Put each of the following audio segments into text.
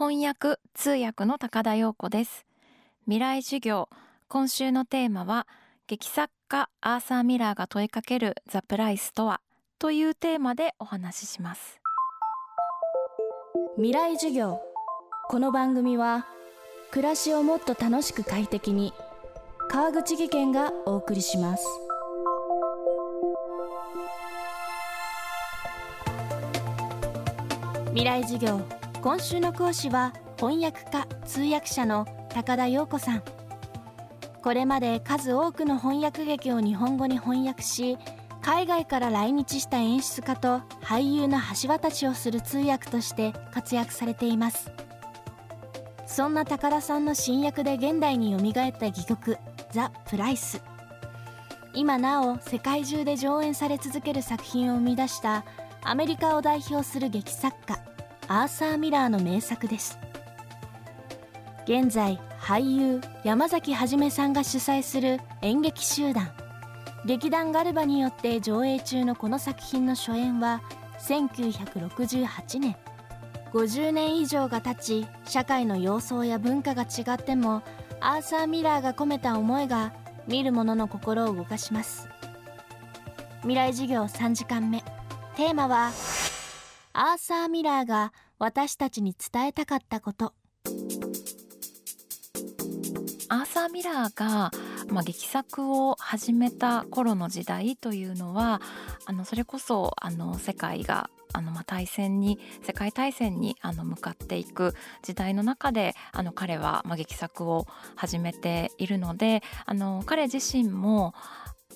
翻訳通訳の高田陽子です。未来授業今週のテーマは劇作家アーサー・ミラーが問いかけるザ・プライスとはというテーマでお話しします。未来授業。この番組は暮らしをもっと楽しく快適に川口義賢がお送りします。未来授業。今週の講師は翻訳家通訳者の高田陽子さん。これまで数多くの翻訳劇を日本語に翻訳し海外から来日した演出家と俳優の橋渡しをする通訳として活躍されています。そんな高田さんの新訳で現代によみがえった戯曲「ザ・プライス」今なお世界中で上演され続ける作品を生み出したアメリカを代表する劇作家アーサー・ミラーの名作です。現在俳優山崎はさんが主催する演劇集団劇団ガルバによって上映中のこの作品の初演は1968年。50年以上が経ち社会の様相や文化が違ってもアーサー・ミラーが込めた思いが見る者の心を動かします。未来授業3時間目。テーマはアーサー・ミラーが私たちに伝えたかったこと。アーサー・ミラーが、まあ、劇作を始めた頃の時代というのはあのそれこそあの世界があのまあ大戦に世界大戦にあの向かっていく時代の中であの彼はまあ劇作を始めているのであの彼自身も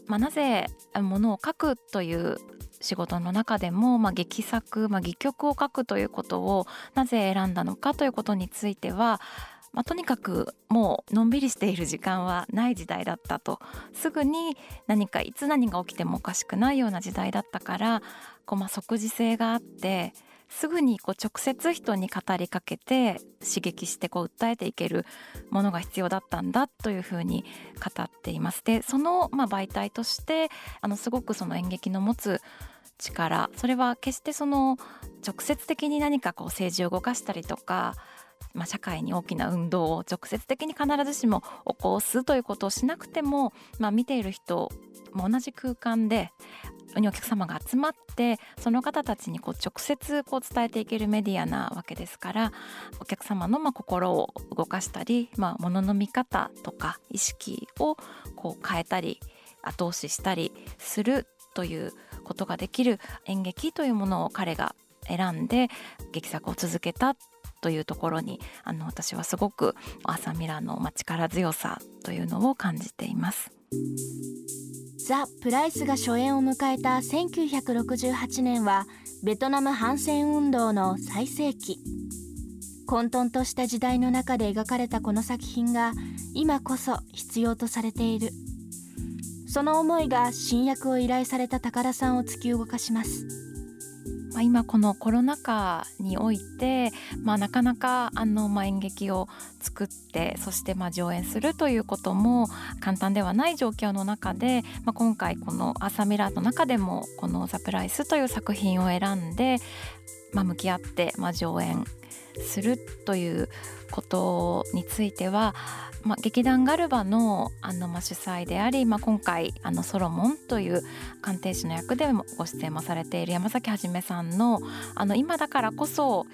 まあ、なぜものを書くという仕事の中でも、まあ、劇作、まあ、戯曲を書くということをなぜ選んだのかということについては、まあ、とにかくもうのんびりしている時間はない時代だったと。すぐに何かいつ何が起きてもおかしくないような時代だったからこう、まあ、即時性があってすぐにこう直接人に語りかけて刺激してこう訴えていけるものが必要だったんだというふうに語っています。でそのまあ媒体としてあのすごくその演劇の持つ力それは決してその直接的に何かこう政治を動かしたりとかまあ、社会に大きな運動を直接的に必ずしも起こすということをしなくても、まあ、見ている人も同じ空間でにお客様が集まってその方たちにこう直接こう伝えていけるメディアなわけですからお客様のま心を動かしたり、まあ、物の見方とか意識をこう変えたり後押ししたりするということができる演劇というものを彼が選んで劇作を続けたというところにあの私はすごくアーサー・ミラーの力強さというのを感じています。ザ・プライスが初演を迎えた1968年はベトナム反戦運動の最盛期。混沌とした時代の中で描かれたこの作品が今こそ必要とされている。その思いが新役を依頼された高田さんを突き動かします。まあ、今このコロナ禍において、まあ、なかなかあの、まあ、演劇を作ってそしてまあ上演するということも簡単ではない状況の中で、まあ、今回この「アーサー・ミラー」の中でもこの「ザ・プライス」という作品を選んで、まあ、向き合って、まあ、上演するということについては、まあ、劇団ガルバのあの、ま、主催であり、まあ、今回あのソロモンという鑑定士の役でもご出演もされている山崎はじめさんのあの今だからこそ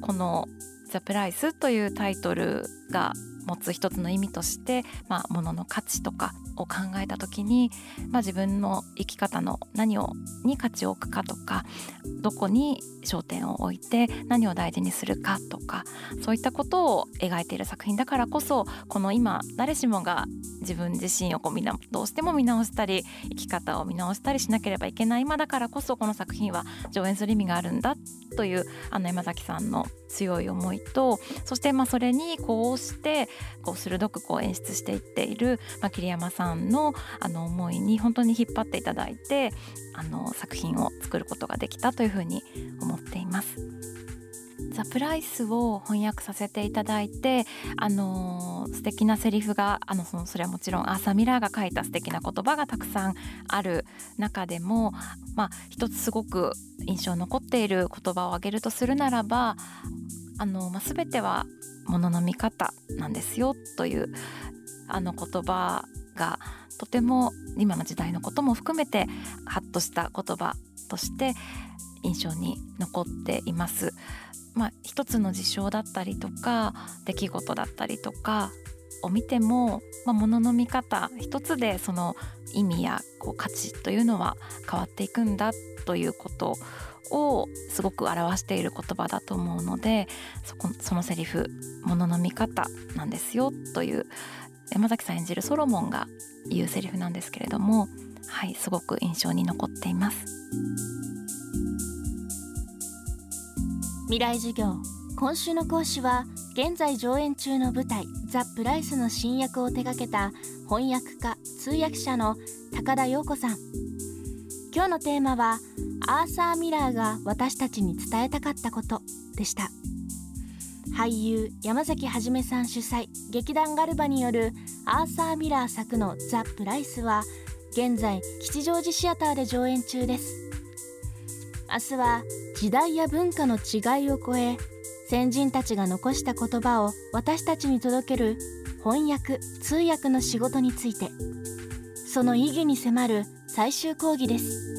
この「ザ・プライス」というタイトルが持つ一つの意味として、まあ、物の価値とかを考えた時に、まあ、自分の生き方の何をに価値を置くかとかどこに焦点を置いて何を大事にするかとかそういったことを描いている作品だからこそこの今誰しもが自分自身をこうみなどうしても見直したり生き方を見直したりしなければいけない今だからこそこの作品は上演する意味があるんだというあの山崎さんの強い思いとそしてまあそれにこうしてこう鋭くこう演出していっている、まあ、桐山さんんのあの思いに本当に引っ張っていただいてあの作品を作ることができたというふうに思っています。ザ・プライスを翻訳させていただいてあの素敵なセリフがあのそのそれはもちろんアーサー・ミラーが書いた素敵な言葉がたくさんある中でも、まあ、一つすごく印象に残っている言葉を挙げるとするならばあの、まあ、全てはものの見方なんですよというあの言葉がとても今の時代のことも含めてハッとした言葉として印象に残っています。まあ、一つの事象だったりとか出来事だったりとかを見ても、まあ、の見方一つでその意味やこう価値というのは変わっていくんだということをすごく表している言葉だと思うのでそこそのセリフ「物の見方なんですよ」という山崎さん演じるソロモンが言うセリフなんですけれどもはいすごく印象に残っています。未来授業今週の講師は現在上演中の舞台「ザ・プライス」の新訳を手掛けた翻訳家通訳者の高田陽子さん今日のテーマは「アーサー・ミラーが私たちに伝えたかったこと」でした俳優山崎はさん主催劇団ガルバによるアーサー・ミラー作の「ザ・プライス」は現在吉祥寺シアターで上演中です。明日は時代や文化の違いを超え先人たちが残した言葉を私たちに届ける翻訳通訳の仕事について。その意義に迫る最終講義です。